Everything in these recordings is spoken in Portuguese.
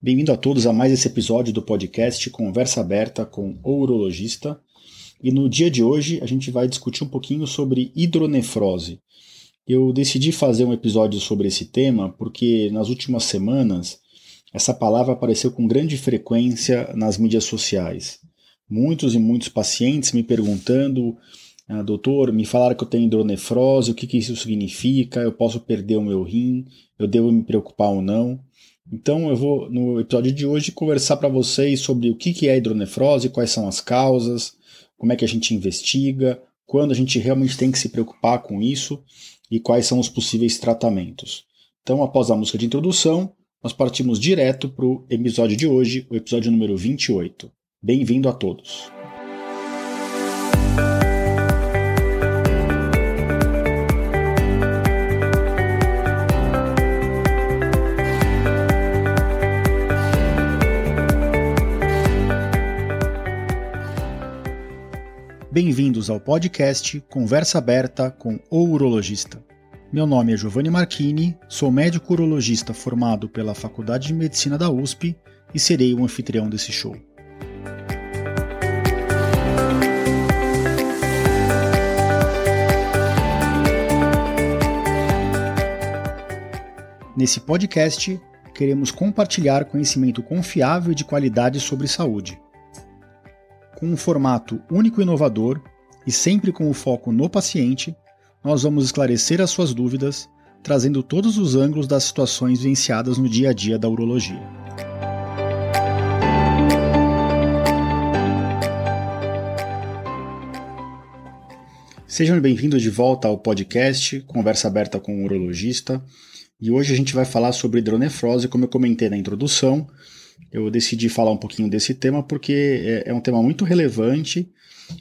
Bem-vindo a todos a mais esse episódio do podcast Conversa Aberta com o Urologista. E no dia de hoje a gente vai discutir um pouquinho sobre hidronefrose. Eu decidi fazer um episódio sobre esse tema porque nas últimas semanas essa palavra apareceu com grande frequência nas mídias sociais. Muitos e muitos pacientes me perguntando: ah, doutor, me falaram que eu tenho hidronefrose, o que, que isso significa? Eu posso perder o meu rim? Eu devo me preocupar ou não? Então eu vou no episódio de hoje conversar para vocês sobre o que é hidronefrose, quais são as causas, como é que a gente investiga, quando a gente realmente tem que se preocupar com isso e quais são os possíveis tratamentos. Então, após a música de introdução, nós partimos direto para o episódio de hoje, o episódio número 28. Bem-vindo a todos! Bem-vindos ao podcast Conversa Aberta com o Urologista. Meu nome é Giovanni Marchini, sou médico urologista formado pela Faculdade de Medicina da USP e serei o anfitrião desse show. Nesse podcast, queremos compartilhar conhecimento confiável e de qualidade sobre saúde com um formato único e inovador e sempre com o foco no paciente, nós vamos esclarecer as suas dúvidas, trazendo todos os ângulos das situações vivenciadas no dia a dia da urologia. Sejam bem-vindos de volta ao podcast Conversa Aberta com o Urologista. E hoje a gente vai falar sobre hidronefrose, como eu comentei na introdução eu decidi falar um pouquinho desse tema porque é, é, um tema muito relevante.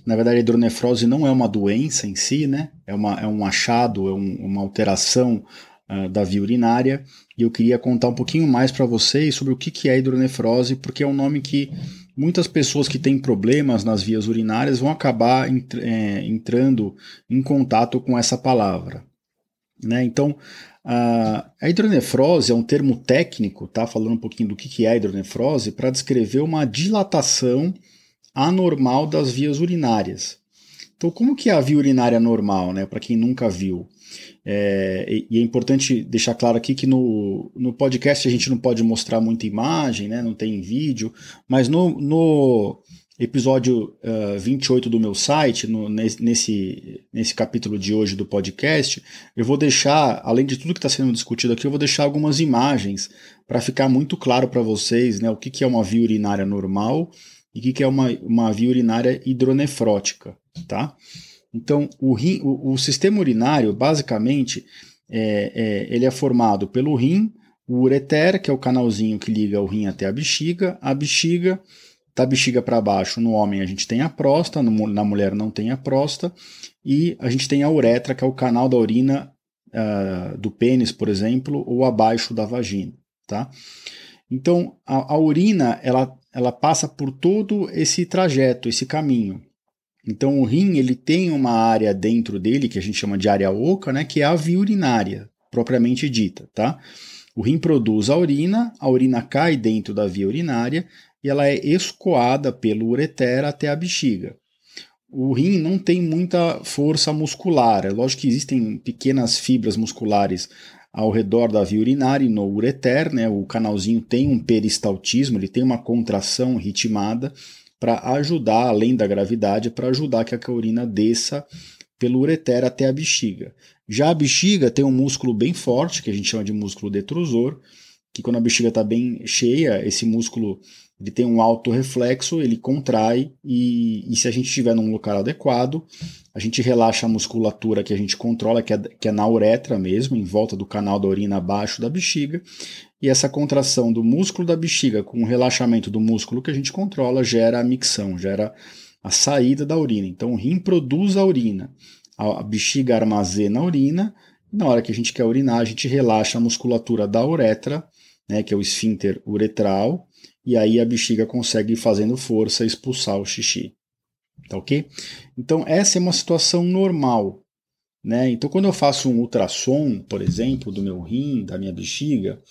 Na verdade, a hidronefrose não é uma doença em si, né? É, uma, é um achado, é um, uma alteração uh, da via urinária. E eu queria contar um pouquinho mais para vocês sobre o que, que é hidronefrose, porque é um nome que muitas pessoas que têm problemas nas vias urinárias vão acabar é, entrando em contato com essa palavra. Né? Então, a hidronefrose é um termo técnico, tá? Falando um pouquinho do que é a hidronefrose, para descrever uma dilatação anormal das vias urinárias. Então, como que é a via urinária normal, né? Para quem nunca viu. É, e é importante deixar claro aqui que no, no podcast a gente não pode mostrar muita imagem, né? não tem vídeo, mas no, no, episódio uh, eh, 28 do meu site, no, nesse, nesse capítulo de hoje do podcast, eu vou deixar, além de tudo que está sendo discutido aqui, eu vou deixar algumas imagens para ficar muito claro para vocês né, o que, que é uma via urinária normal e o que, que é uma, uma via urinária hidronefrótica. Tá? Então, o, rim, o, o sistema urinário, basicamente, é, é, ele é formado pelo rim, o ureter, que é o canalzinho que liga o rim até a bexiga, a bexiga da bexiga para baixo, no homem a gente tem a próstata, na mulher não tem a próstata, e a gente tem a uretra, que é o canal da urina uh, do pênis, por exemplo, ou abaixo da vagina. Tá? Então, a, a urina ela, ela passa por todo esse trajeto, esse caminho. Então, o rim ele tem uma área dentro dele, que a gente chama de área oca, né, que é a via urinária, propriamente dita. Tá? O rim produz a urina, a urina cai dentro da via urinária e ela é escoada pelo ureter até a bexiga. O rim não tem muita força muscular, é lógico que existem pequenas fibras musculares ao redor da via urinária e no ureter, né, o canalzinho tem um peristaltismo, ele tem uma contração ritmada para ajudar, além da gravidade, para ajudar que a urina desça pelo ureter até a bexiga. Já a bexiga tem um músculo bem forte, que a gente chama de músculo detrusor, que quando a bexiga está bem cheia, esse músculo ele tem um alto reflexo, ele contrai e, e, se a gente estiver num local adequado, a gente relaxa a musculatura que a gente controla, que é, que é na uretra mesmo, em volta do canal da urina abaixo da bexiga, e essa contração do músculo da bexiga com o relaxamento do músculo que a gente controla gera a micção, gera a saída da urina. Então o rim produz a urina, a bexiga armazena a urina, e na hora que a gente quer urinar, a gente relaxa a musculatura da uretra, né, que é o esfíncter uretral, e aí a bexiga consegue, fazendo força, expulsar o xixi. Tá ok? Então, essa é uma situação normal. Né? Então, quando eu faço um ultrassom, por exemplo, do meu rim, da minha bexiga,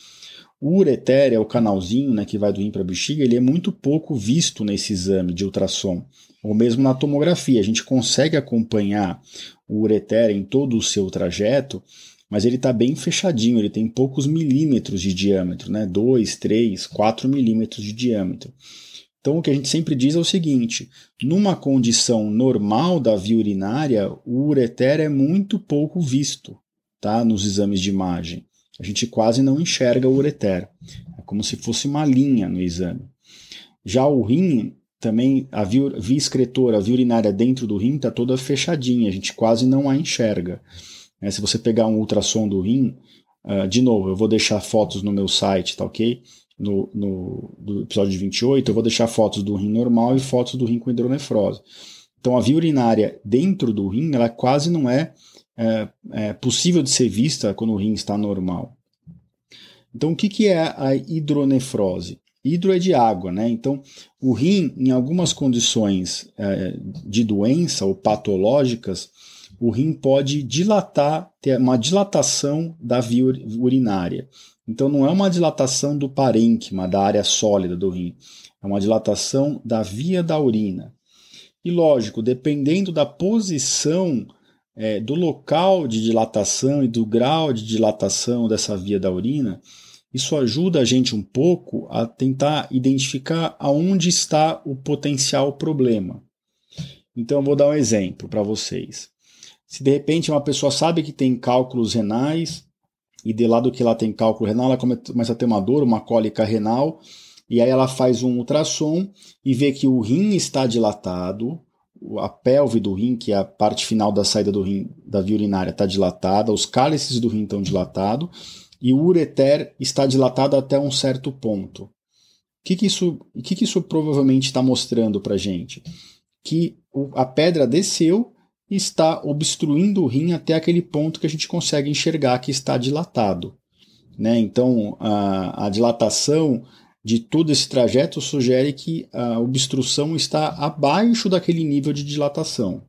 O ureter é o canalzinho né, que vai do rim para a bexiga, ele é muito pouco visto nesse exame de ultrassom, ou mesmo na tomografia. A gente consegue acompanhar o ureter em todo o seu trajeto, mas ele está bem fechadinho, ele tem poucos milímetros de diâmetro, né? 2, 3, 4 milímetros de diâmetro. Então, o que a gente sempre diz é o seguinte: numa condição normal da via urinária, o ureter é muito pouco visto tá? nos exames de imagem. A gente quase não enxerga o ureter. É como se fosse uma linha no exame. Já o rim, também, a via, via excretora, a via urinária dentro do rim está toda fechadinha, a gente quase não a enxerga. É, se você pegar um ultrassom do rim, uh, de novo, eu vou deixar fotos no meu site, tá ok? No, no do episódio 28, eu vou deixar fotos do rim normal e fotos do rim com hidronefrose. Então, a via urinária dentro do rim, ela quase não é, é, é possível de ser vista quando o rim está normal. Então, o que, que é a hidronefrose? Hidro é de água, né? Então, o rim, em algumas condições é, de doença ou patológicas, o rim pode dilatar, ter uma dilatação da via urinária. Então não é uma dilatação do parênquima, da área sólida do rim, é uma dilatação da via da urina. E lógico, dependendo da posição é, do local de dilatação e do grau de dilatação dessa via da urina, isso ajuda a gente um pouco a tentar identificar aonde está o potencial problema. Então eu vou dar um exemplo para vocês. Se de repente uma pessoa sabe que tem cálculos renais e de lado que ela tem cálculo renal, ela começa a ter uma dor, uma cólica renal, e aí ela faz um ultrassom e vê que o rim está dilatado, a pelve do rim, que é a parte final da saída do rim da via urinária, está dilatada, os cálices do rim estão dilatados e o ureter está dilatado até um certo ponto. O que, que, isso, que, que isso provavelmente está mostrando para gente? Que a pedra desceu está obstruindo o rim até aquele ponto que a gente consegue enxergar que está dilatado. Né? Então, a, a dilatação de todo esse trajeto sugere que a obstrução está abaixo daquele nível de dilatação.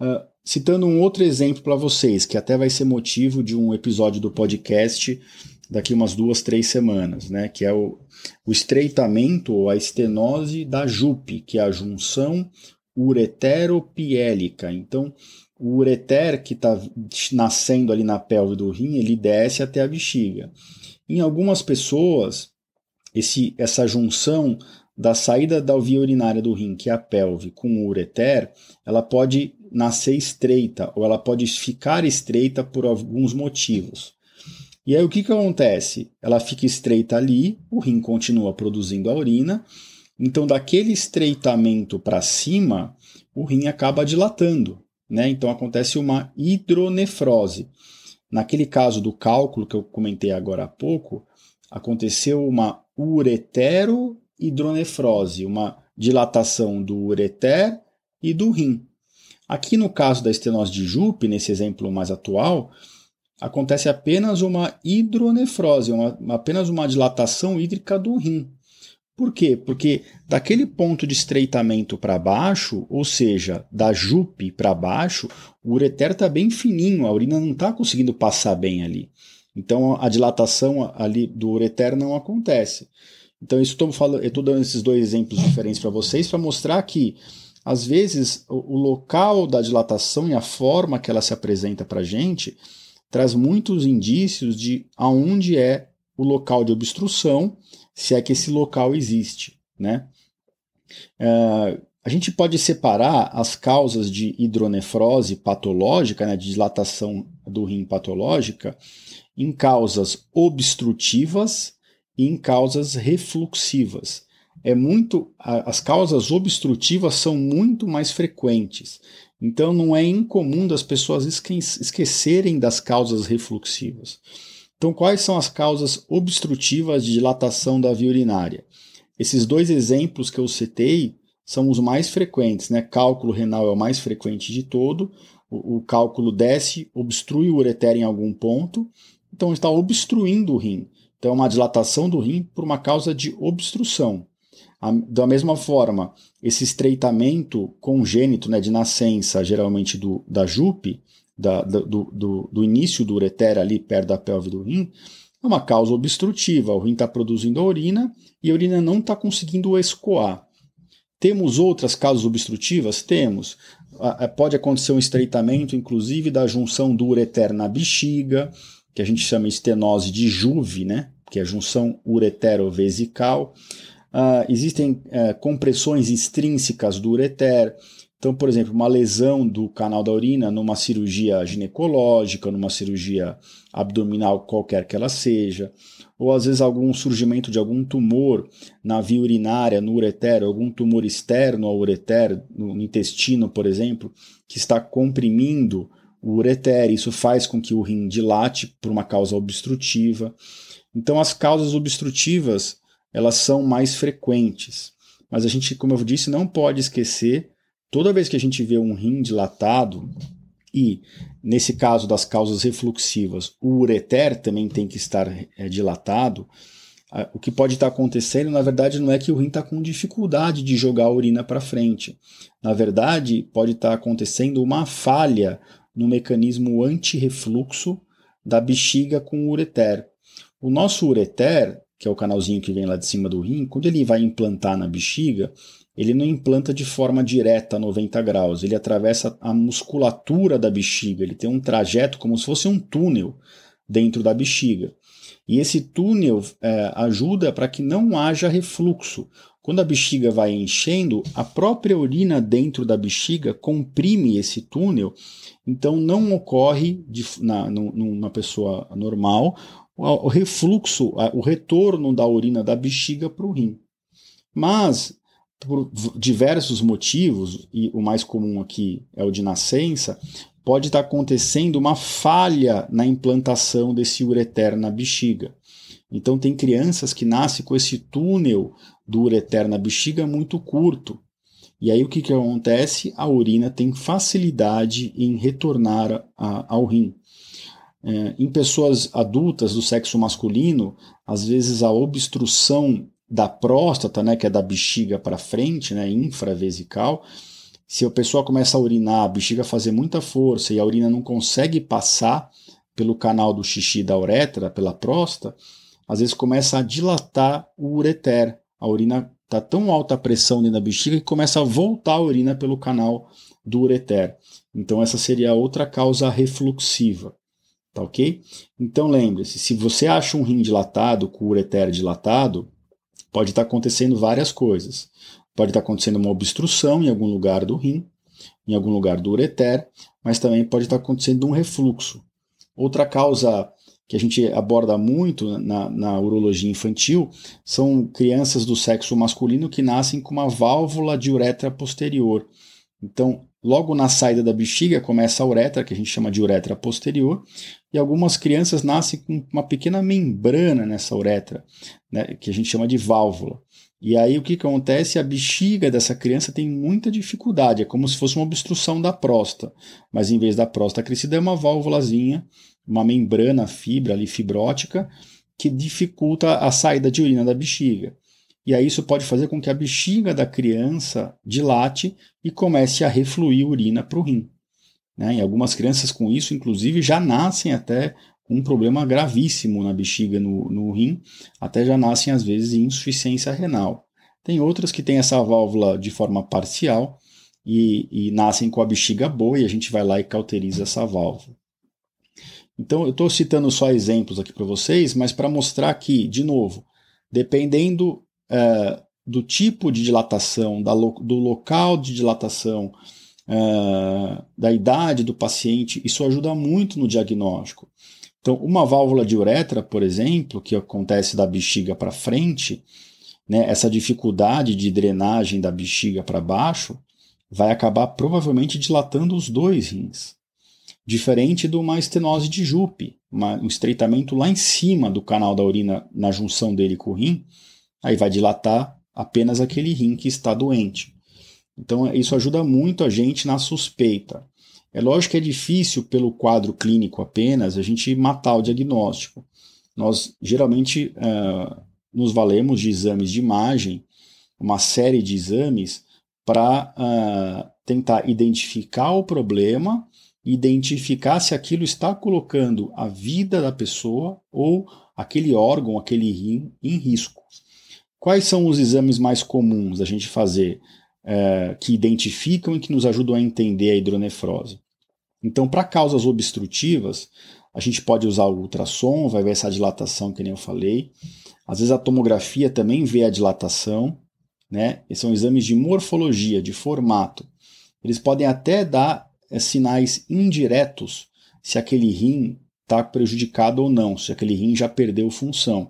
Uh, citando um outro exemplo para vocês, que até vai ser motivo de um episódio do podcast daqui umas duas, três semanas, né? que é o, o estreitamento ou a estenose da JUP, que é a junção ureteropiélica. Então, o ureter que está nascendo ali na pelve do rim, ele desce até a bexiga. Em algumas pessoas, esse, essa junção da saída da via urinária do rim, que é a pelve, com o ureter, ela pode nascer estreita ou ela pode ficar estreita por alguns motivos. E aí o que, que acontece? Ela fica estreita ali, o rim continua produzindo a urina, então, daquele estreitamento para cima, o rim acaba dilatando. Né? Então, acontece uma hidronefrose. Naquele caso do cálculo que eu comentei agora há pouco, aconteceu uma uretero-hidronefrose, uma dilatação do ureter e do rim. Aqui no caso da estenose de Jupe, nesse exemplo mais atual, acontece apenas uma hidronefrose, uma, apenas uma dilatação hídrica do rim. Por quê? Porque daquele ponto de estreitamento para baixo, ou seja, da jupe para baixo, o ureter está bem fininho, a urina não está conseguindo passar bem ali. Então a dilatação ali do ureter não acontece. Então isso estou estou dando esses dois exemplos diferentes para vocês para mostrar que às vezes o, o, local da dilatação e a forma que ela se apresenta para a gente traz muitos indícios de aonde é o local de obstrução se é que esse local existe. Né? Uh, a gente pode separar as causas de hidronefrose patológica, né, de dilatação do rim patológica, em causas obstrutivas e em causas refluxivas. É muito, as causas obstrutivas são muito mais frequentes. Então não é incomum das pessoas esquecerem das causas refluxivas. Então, quais são as causas obstrutivas de dilatação da via urinária? Esses dois exemplos que eu citei são os mais frequentes, né? Cálculo renal é o mais frequente de todo. O, o cálculo desce, obstrui o ureter em algum ponto, então está obstruindo o rim. Então, é uma dilatação do rim por uma causa de obstrução. A, da mesma forma, esse estreitamento congênito, né, de nascença, geralmente do, da JUP, da, do, do, do, início do ureter ali perto da pelve do rim, É uma causa obstrutiva, o rim está produzindo a urina e a urina não está conseguindo escoar. Temos outras causas obstrutivas? Temos. Pode acontecer um estreitamento, inclusive, da junção do ureter na bexiga, que a gente chama estenose de Juve, né? que é a junção uretero-vesical. Uh, existem uh, compressões extrínsecas do ureter. Então, por exemplo, uma lesão do canal da urina numa cirurgia ginecológica, numa cirurgia abdominal, qualquer que ela seja, ou às vezes algum surgimento de algum tumor na via urinária, no ureter, algum tumor externo ao ureter, no intestino, por exemplo, que está comprimindo o ureter. Isso faz com que o rim dilate por uma causa obstrutiva. Então, as causas obstrutivas elas são mais frequentes. Mas a gente, como eu disse, não pode esquecer, toda vez que a gente vê um rim dilatado, e nesse caso das causas refluxivas, o ureter também tem que estar é, dilatado, o que pode estar acontecendo, na verdade, não é que o rim está com dificuldade de jogar a urina para frente. Na verdade, pode estar acontecendo uma falha no mecanismo anti-refluxo da bexiga com o ureter. O nosso ureter, que é o canalzinho que vem lá de cima do rim, quando ele vai implantar na bexiga, ele não implanta de forma direta a 90 graus, ele atravessa a musculatura da bexiga, ele tem um trajeto como se fosse um túnel dentro da bexiga. E esse túnel é, ajuda para que não haja refluxo. Quando a bexiga vai enchendo, a própria urina dentro da bexiga comprime esse túnel, então não ocorre de, na, numa pessoa normal o refluxo, o retorno da urina da bexiga para o rim. Mas, por diversos motivos, e o mais comum aqui é o de nascença, pode estar acontecendo uma falha na implantação desse ureter na bexiga. Então, tem crianças que nascem com esse túnel do ureter na bexiga muito curto. E aí, o que, que acontece? A urina tem facilidade em retornar a, ao rim. É, em pessoas adultas do sexo masculino, às vezes a obstrução da próstata, né, que é da bexiga para frente, né, infravesical, se a pessoa começa a urinar, a bexiga fazer muita força e a urina não consegue passar pelo canal do xixi da uretra, pela próstata, às vezes começa a dilatar o ureter. A urina está tão alta a pressão dentro da bexiga que começa a voltar a urina pelo canal do ureter. Então essa seria outra causa refluxiva. Tá ok? Então lembre-se, se você acha um rim dilatado, com o ureter dilatado, pode estar tá acontecendo várias coisas. Pode estar tá acontecendo uma obstrução em algum lugar do rim, em algum lugar do ureter, mas também pode estar tá acontecendo um refluxo. Outra causa que a gente aborda muito na, na, urologia infantil são crianças do sexo masculino que nascem com uma válvula de uretra posterior. Então, logo na saída da bexiga começa a uretra, que a gente chama de uretra posterior, e algumas crianças nascem com uma pequena membrana nessa uretra, né, que a gente chama de válvula. E aí o que, acontece? A bexiga dessa criança tem muita dificuldade, é como se fosse uma obstrução da próstata, mas em vez da próstata crescida é uma válvulazinha, uma membrana fibra ali fibrótica que dificulta a saída de urina da bexiga. E aí isso pode fazer com que a bexiga da criança dilate e comece a refluir urina para o rim. Né? E algumas crianças com isso, inclusive, já nascem até com um problema gravíssimo na bexiga, no, no rim, até já nascem às vezes em insuficiência renal. Tem outras que têm essa válvula de forma parcial e, e nascem com a bexiga boa e a gente vai lá e cauteriza essa válvula. Então, eu estou citando só exemplos aqui para vocês, mas para mostrar que, de novo, dependendo é, do tipo de dilatação, da do local de dilatação, uh, da idade do paciente, isso ajuda muito no diagnóstico. Então, uma válvula de uretra, por exemplo, que acontece da bexiga para frente, né, essa dificuldade de drenagem da bexiga para baixo, vai acabar provavelmente dilatando os dois rins. Diferente de uma estenose de Jupe, um estreitamento lá em cima do canal da urina, na junção dele com o rim, aí vai dilatar apenas aquele rim que está doente. Então, isso ajuda muito a gente na suspeita. É lógico que é difícil, pelo quadro clínico apenas, a gente matar o diagnóstico. Nós geralmente uh, nos valemos de exames de imagem, uma série de exames, para uh, tentar identificar o problema identificar se aquilo está colocando a vida da pessoa ou aquele órgão, aquele rim em risco. Quais são os exames mais comuns a gente fazer é, que identificam e que nos ajudam a entender a hidronefrose? Então, para causas obstrutivas, a gente pode usar o ultrassom, vai ver essa dilatação que nem eu falei. Às vezes a tomografia também vê a dilatação, né? E são exames de morfologia, de formato. Eles podem até dar é, sinais indiretos se aquele rim está prejudicado ou não, se aquele rim já perdeu função.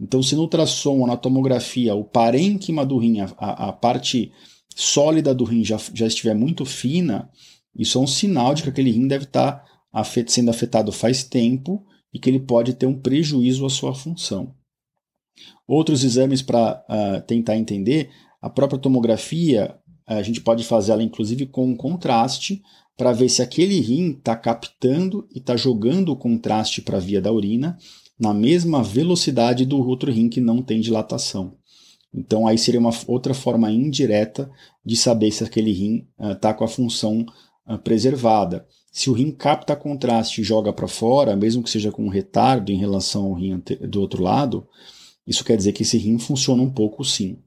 Então, se no ultrassom ou na tomografia o parênquima do rim, a, a parte sólida do rim já, já estiver muito fina, isso é um sinal de que aquele rim deve estar tá afet sendo afetado faz tempo e que ele pode ter um prejuízo à sua função. Outros exames para uh, ah, tentar entender, a própria tomografia, a gente pode fazer ela inclusive com contraste para ver se aquele rim está captando e está jogando o contraste para a via da urina na mesma velocidade do outro rim que não tem dilatação. Então aí seria uma outra forma indireta de saber se aquele rim está uh, com a função uh, preservada. Se o rim capta contraste e joga para fora, mesmo que seja com um retardo em relação ao rim do outro lado, isso quer dizer que esse rim funciona um pouco sim.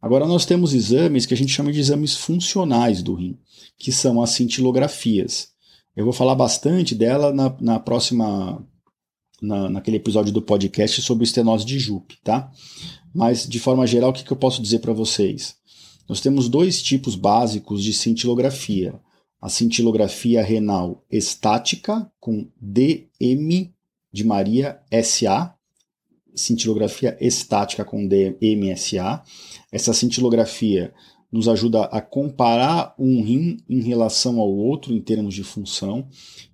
Agora nós temos exames que a gente chama de exames funcionais do rim, que são as cintilografias. Eu vou falar bastante dela na, na próxima, na, naquele episódio do podcast sobre estenose de Jupe, tá? Mas de forma geral, o que, que eu posso dizer para vocês? Nós temos dois tipos básicos de cintilografia. A cintilografia renal estática, com DM de Maria SA, cintilografia estática com DMSA. Essa cintilografia nos ajuda a comparar um rim em relação ao outro em termos de função.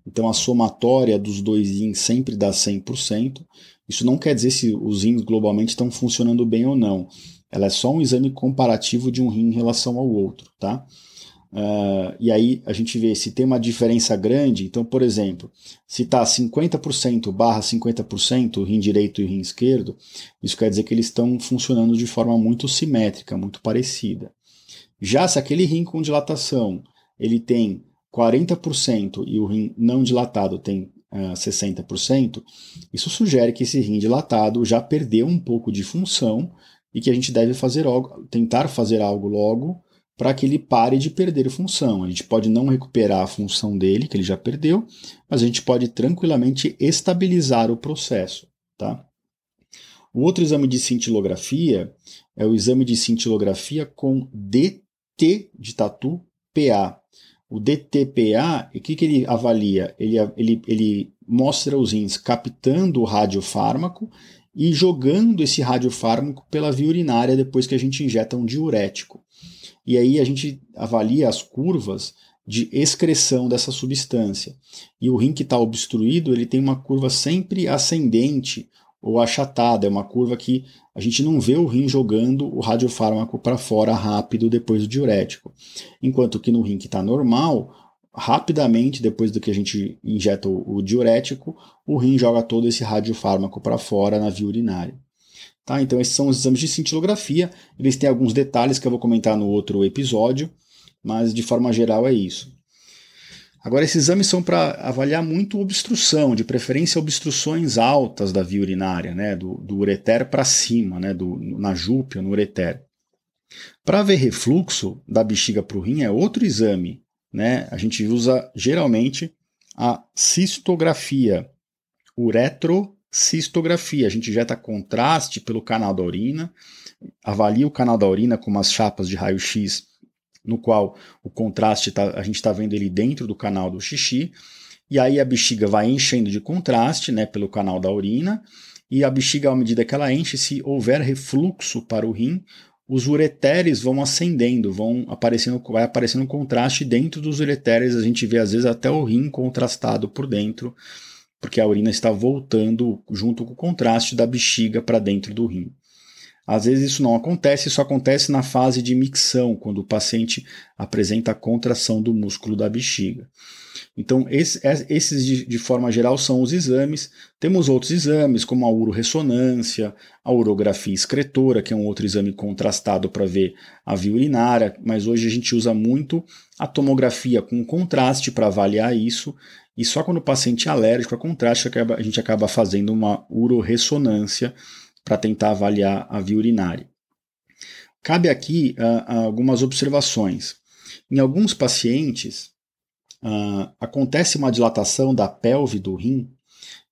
Então a somatória dos dois rins sempre dá 100%. Isso não quer dizer se os rins globalmente estão funcionando bem ou não. Ela é só um exame comparativo de um rim em relação ao outro, tá? Uh, e aí a gente vê se tem uma diferença grande. Então, por exemplo, se está 50% barra 50% o rim direito e rim esquerdo, isso quer dizer que eles estão funcionando de forma muito simétrica, muito parecida. Já se aquele rim com dilatação ele tem 40% e o rim não dilatado tem uh, ah, 60%, isso sugere que esse rim dilatado já perdeu um pouco de função e que a gente deve fazer algo, tentar fazer algo logo para que ele pare de perder função. A gente pode não recuperar a função dele, que ele já perdeu, mas a gente pode tranquilamente estabilizar o processo. Tá? O outro exame de cintilografia é o exame de cintilografia com DT de tatu PA. O DTPA, o que, que ele avalia? Ele, ele, ele mostra os rins captando o radiofármaco e jogando esse radiofármaco pela via urinária depois que a gente injeta um diurético e aí a gente avalia as curvas de excreção dessa substância. E o rim que está obstruído, ele tem uma curva sempre ascendente ou achatada, é uma curva que a gente não vê o rim jogando o radiofármaco para fora rápido depois do diurético. Enquanto que no rim que está normal, rapidamente, depois do que a gente injeta o, diurético, o rim joga todo esse radiofármaco para fora na via urinária. Tá? Então, esses são os exames de cintilografia. Eles têm alguns detalhes que eu vou comentar no outro episódio, mas de forma geral é isso. Agora, esses exames são para avaliar muito obstrução, de preferência obstruções altas da via urinária, né? do, do ureter para cima, né? do, na júpia, no ureter. Para ver refluxo da bexiga para o rim é outro exame. Né? A gente usa geralmente a cistografia uretro cistografia. A gente injeta contraste pelo canal da urina, avalia o canal da urina com umas chapas de raio-x, no qual o contraste tá, a gente está vendo ele dentro do canal do xixi, e aí a bexiga vai enchendo de contraste né, pelo canal da urina, e a bexiga, à medida que ela enche, se houver refluxo para o rim, os ureteres vão ascendendo, vão aparecendo, vai aparecendo contraste dentro dos ureteres, a gente vê às vezes até o rim contrastado por dentro, porque a urina está voltando junto com o contraste da bexiga para dentro do rim. Às vezes isso não acontece, isso acontece na fase de micção, quando o paciente apresenta a contração do músculo da bexiga. Então, esses de, de, forma geral são os exames. Temos outros exames, como a uroressonância, a urografia excretora, que é um outro exame contrastado para ver a via urinária, mas hoje a gente usa muito a tomografia com contraste para avaliar isso, e só quando o paciente é alérgico a contraste a gente acaba fazendo uma uroressonância para tentar avaliar a via urinária. Cabe aqui uh, algumas observações. Em alguns pacientes, uh, acontece uma dilatação da pelve do rim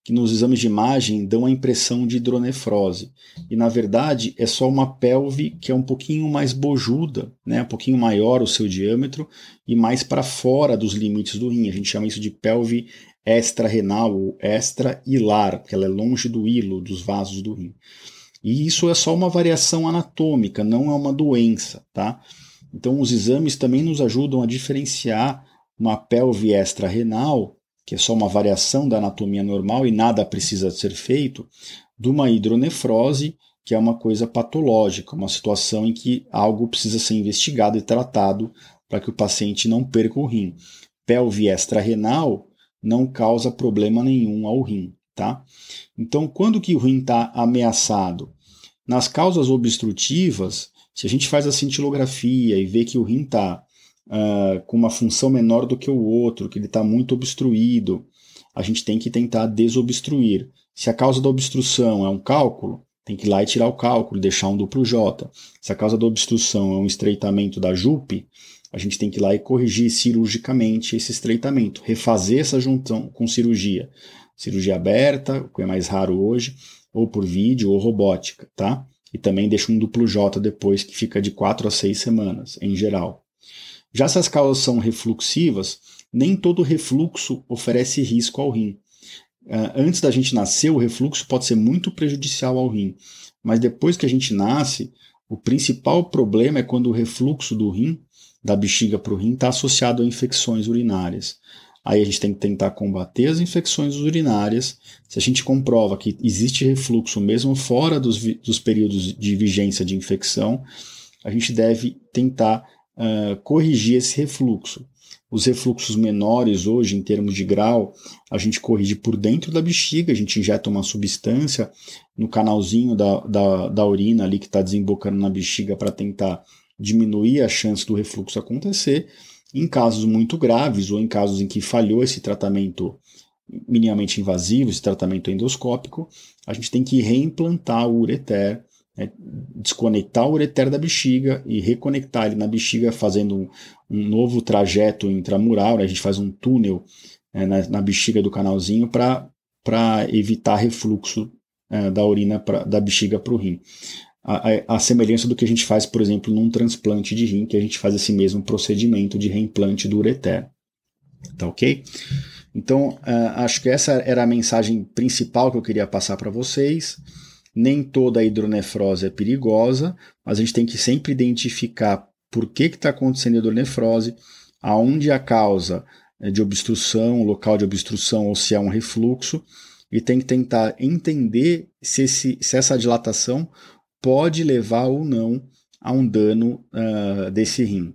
que nos exames de imagem dão a impressão de hidronefrose. E na verdade é só uma pelve que é um pouquinho mais bojuda, né? um pouquinho maior o seu diâmetro e mais para fora dos limites do rim. A gente chama isso de pelve extra-renal ou extra-hilar, porque ela é longe do hilo, dos vasos do rim. E isso é só uma variação anatômica, não é uma doença, tá? Então os exames também nos ajudam a diferenciar uma pelve extra-renal, que é só uma variação da anatomia normal e nada precisa ser feito, de uma hidronefrose, que é uma coisa patológica, uma situação em que algo precisa ser investigado e tratado para que o paciente não perca o rim. Pelve extra-renal não causa problema nenhum ao rim, tá? Então, quando que o rim está ameaçado? Nas causas obstrutivas, se a gente faz a cintilografia e vê que o rim está uh, com uma função menor do que o outro, que ele está muito obstruído, a gente tem que tentar desobstruir. Se a causa da obstrução é um cálculo, tem que ir lá e tirar o cálculo, deixar um duplo J. Se a causa da obstrução é um estreitamento da JUP, a gente tem que ir lá e corrigir cirurgicamente esse estreitamento, refazer essa junção com cirurgia. Cirurgia aberta, o que é mais raro hoje, ou por vídeo ou robótica, tá? E também deixa um duplo J depois, que fica de 4 a 6 semanas, em geral. Já se as causas são refluxivas, nem todo refluxo oferece risco ao rim. Uh, antes da gente nascer, o refluxo pode ser muito prejudicial ao rim, mas depois que a gente nasce, o principal problema é quando o refluxo do rim, da bexiga para o rim, está associado a infecções urinárias. Aí a gente tem que tentar combater as infecções urinárias. Se a gente comprova que existe refluxo mesmo fora dos, dos períodos de vigência de infecção, a gente deve tentar uh, corrigir esse refluxo. Os refluxos menores hoje, em termos de grau, a gente corrige por dentro da bexiga, a gente injeta uma substância no canalzinho da, da, da urina ali que está desembocando na bexiga para tentar diminuir a chance do refluxo acontecer. Em casos muito graves ou em casos em que falhou esse tratamento minimamente invasivo, esse tratamento endoscópico, a gente tem que reimplantar o ureter é desconectar o ureter da bexiga e reconectar ele na bexiga, fazendo um, um novo trajeto intramural. Né? A gente faz um túnel é, na, na, bexiga do canalzinho para evitar refluxo é, da urina pra, da bexiga para o rim. A, a, a, semelhança do que a gente faz, por exemplo, num transplante de rim, que a gente faz esse mesmo procedimento de reimplante do ureter. Tá ok? Então, uh, acho que essa era a mensagem principal que eu queria passar para vocês. Nem toda hidronefrose é perigosa, mas a gente tem que sempre identificar por que está acontecendo a hidronefrose, aonde a causa é de obstrução, local de obstrução ou se é um refluxo, e tem que tentar entender se, esse, se essa dilatação pode levar ou não a um dano uh, desse rim.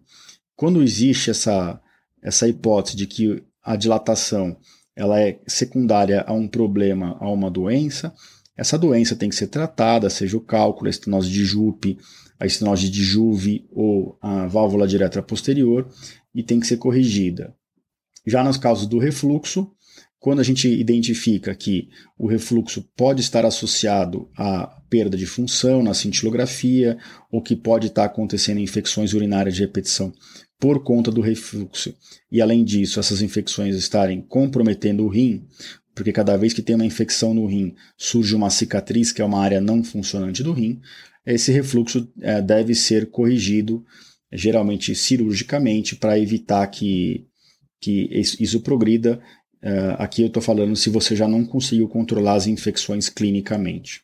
Quando existe essa, essa hipótese de que a dilatação ela é secundária a um problema, a uma doença, essa doença tem que ser tratada, seja o cálculo, a estenose de Jupe, a estenose de Juve ou a válvula direta posterior, e tem que ser corrigida. Já nos casos do refluxo, quando a gente identifica que o refluxo pode estar associado à perda de função na cintilografia, ou que pode estar acontecendo infecções urinárias de repetição por conta do refluxo, e além disso, essas infecções estarem comprometendo o rim, porque cada vez que tem uma infecção no rim, surge uma cicatriz, que é uma área não funcionante do rim, esse refluxo é, deve ser corrigido, geralmente cirurgicamente, para evitar que, que isso progrida. É, aqui eu estou falando se você já não conseguiu controlar as infecções clinicamente.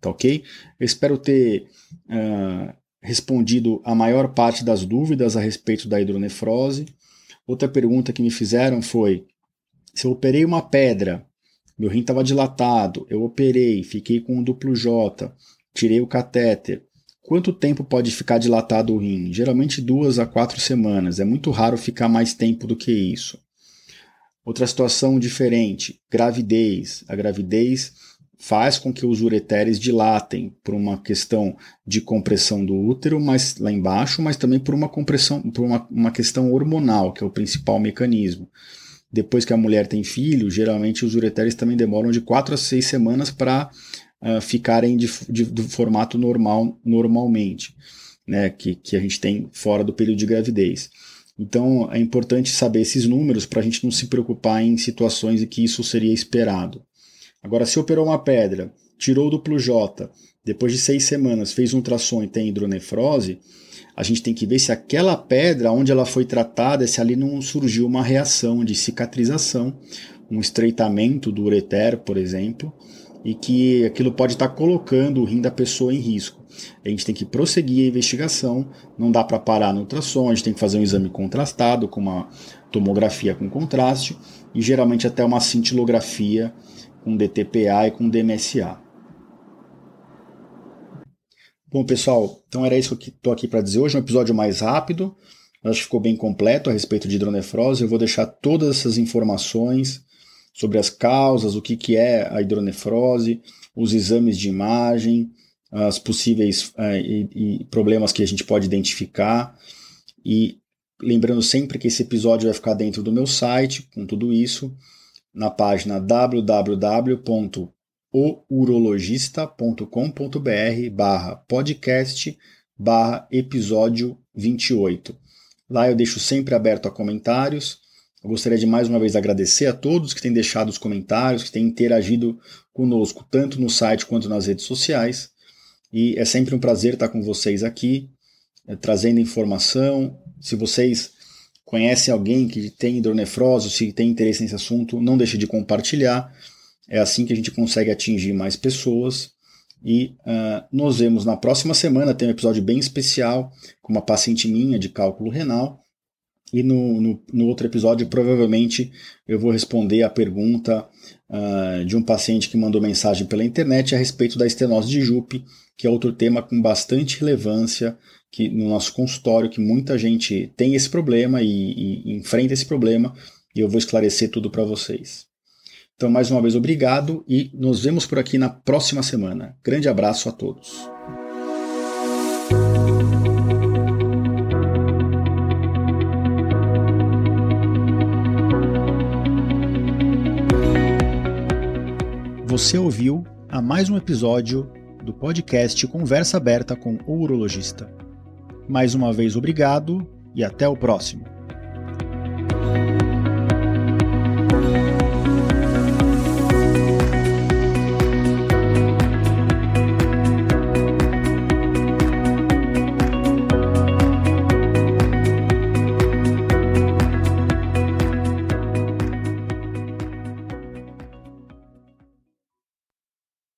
Tá ok? Eu espero ter uh, respondido a maior parte das dúvidas a respeito da hidronefrose. Outra pergunta que me fizeram foi se eu operei uma pedra, meu rim estava dilatado, eu operei, fiquei com um duplo J, tirei o catéter. Quanto tempo pode ficar dilatado o rim? Geralmente duas a quatro semanas. É muito raro ficar mais tempo do que isso. Outra situação diferente: gravidez. A gravidez faz com que os ureteres dilatem por uma questão de compressão do útero, mas lá embaixo, mas também por uma compressão, por uma, uma questão hormonal, que é o principal mecanismo. Depois que a mulher tem filho, geralmente os ureteres também demoram de 4 a 6 semanas para uh, ah, ficarem de, de, do formato normal normalmente, né, que, que a gente tem fora do período de gravidez. Então é importante saber esses números para a gente não se preocupar em situações em que isso seria esperado. Agora, se operou uma pedra, tirou o duplo J, depois de seis semanas fez um ultrassom e tem hidronefrose, a gente tem que ver se aquela pedra, onde ela foi tratada, se ali não surgiu uma reação de cicatrização, um estreitamento do ureter, por exemplo, e que aquilo pode estar colocando o rim da pessoa em risco. A gente tem que prosseguir a investigação, não dá para parar no ultrassom, a gente tem que fazer um exame contrastado com uma tomografia com contraste e geralmente até uma cintilografia com DTPA e com DMSA. Bom, pessoal, então era isso que estou aqui para dizer hoje, um episódio mais rápido, acho que ficou bem completo a respeito de hidronefrose. Eu vou deixar todas essas informações sobre as causas, o que, que é a hidronefrose, os exames de imagem, as possíveis uh, e, e problemas que a gente pode identificar. E lembrando sempre que esse episódio vai ficar dentro do meu site com tudo isso na página www.ourologista.com.br barra podcast barra episódio 28. Lá eu deixo sempre aberto a comentários. Eu gostaria de mais uma vez agradecer a todos que têm deixado os comentários, que têm interagido conosco, tanto no site quanto nas redes sociais. E é sempre um prazer estar com vocês aqui, eh, trazendo informação. Se vocês conhece alguém que tem hidronefrose, se tem interesse nesse assunto, não deixe de compartilhar. É assim que a gente consegue atingir mais pessoas. E uh, nos vemos na próxima semana. Tem um episódio bem especial com uma paciente minha de cálculo renal. E no, no, no outro episódio, provavelmente, eu vou responder a pergunta uh, de um paciente que mandou mensagem pela internet a respeito da estenose de Jupe, que é outro tema com bastante relevância que no nosso consultório que muita gente tem esse problema e, e enfrenta esse problema e eu vou esclarecer tudo para vocês. Então, mais uma vez, obrigado e nos vemos por aqui na próxima semana. Grande abraço a todos. Você ouviu a mais um episódio do podcast Conversa Aberta com o Urologista. Mais uma vez, obrigado e até o próximo.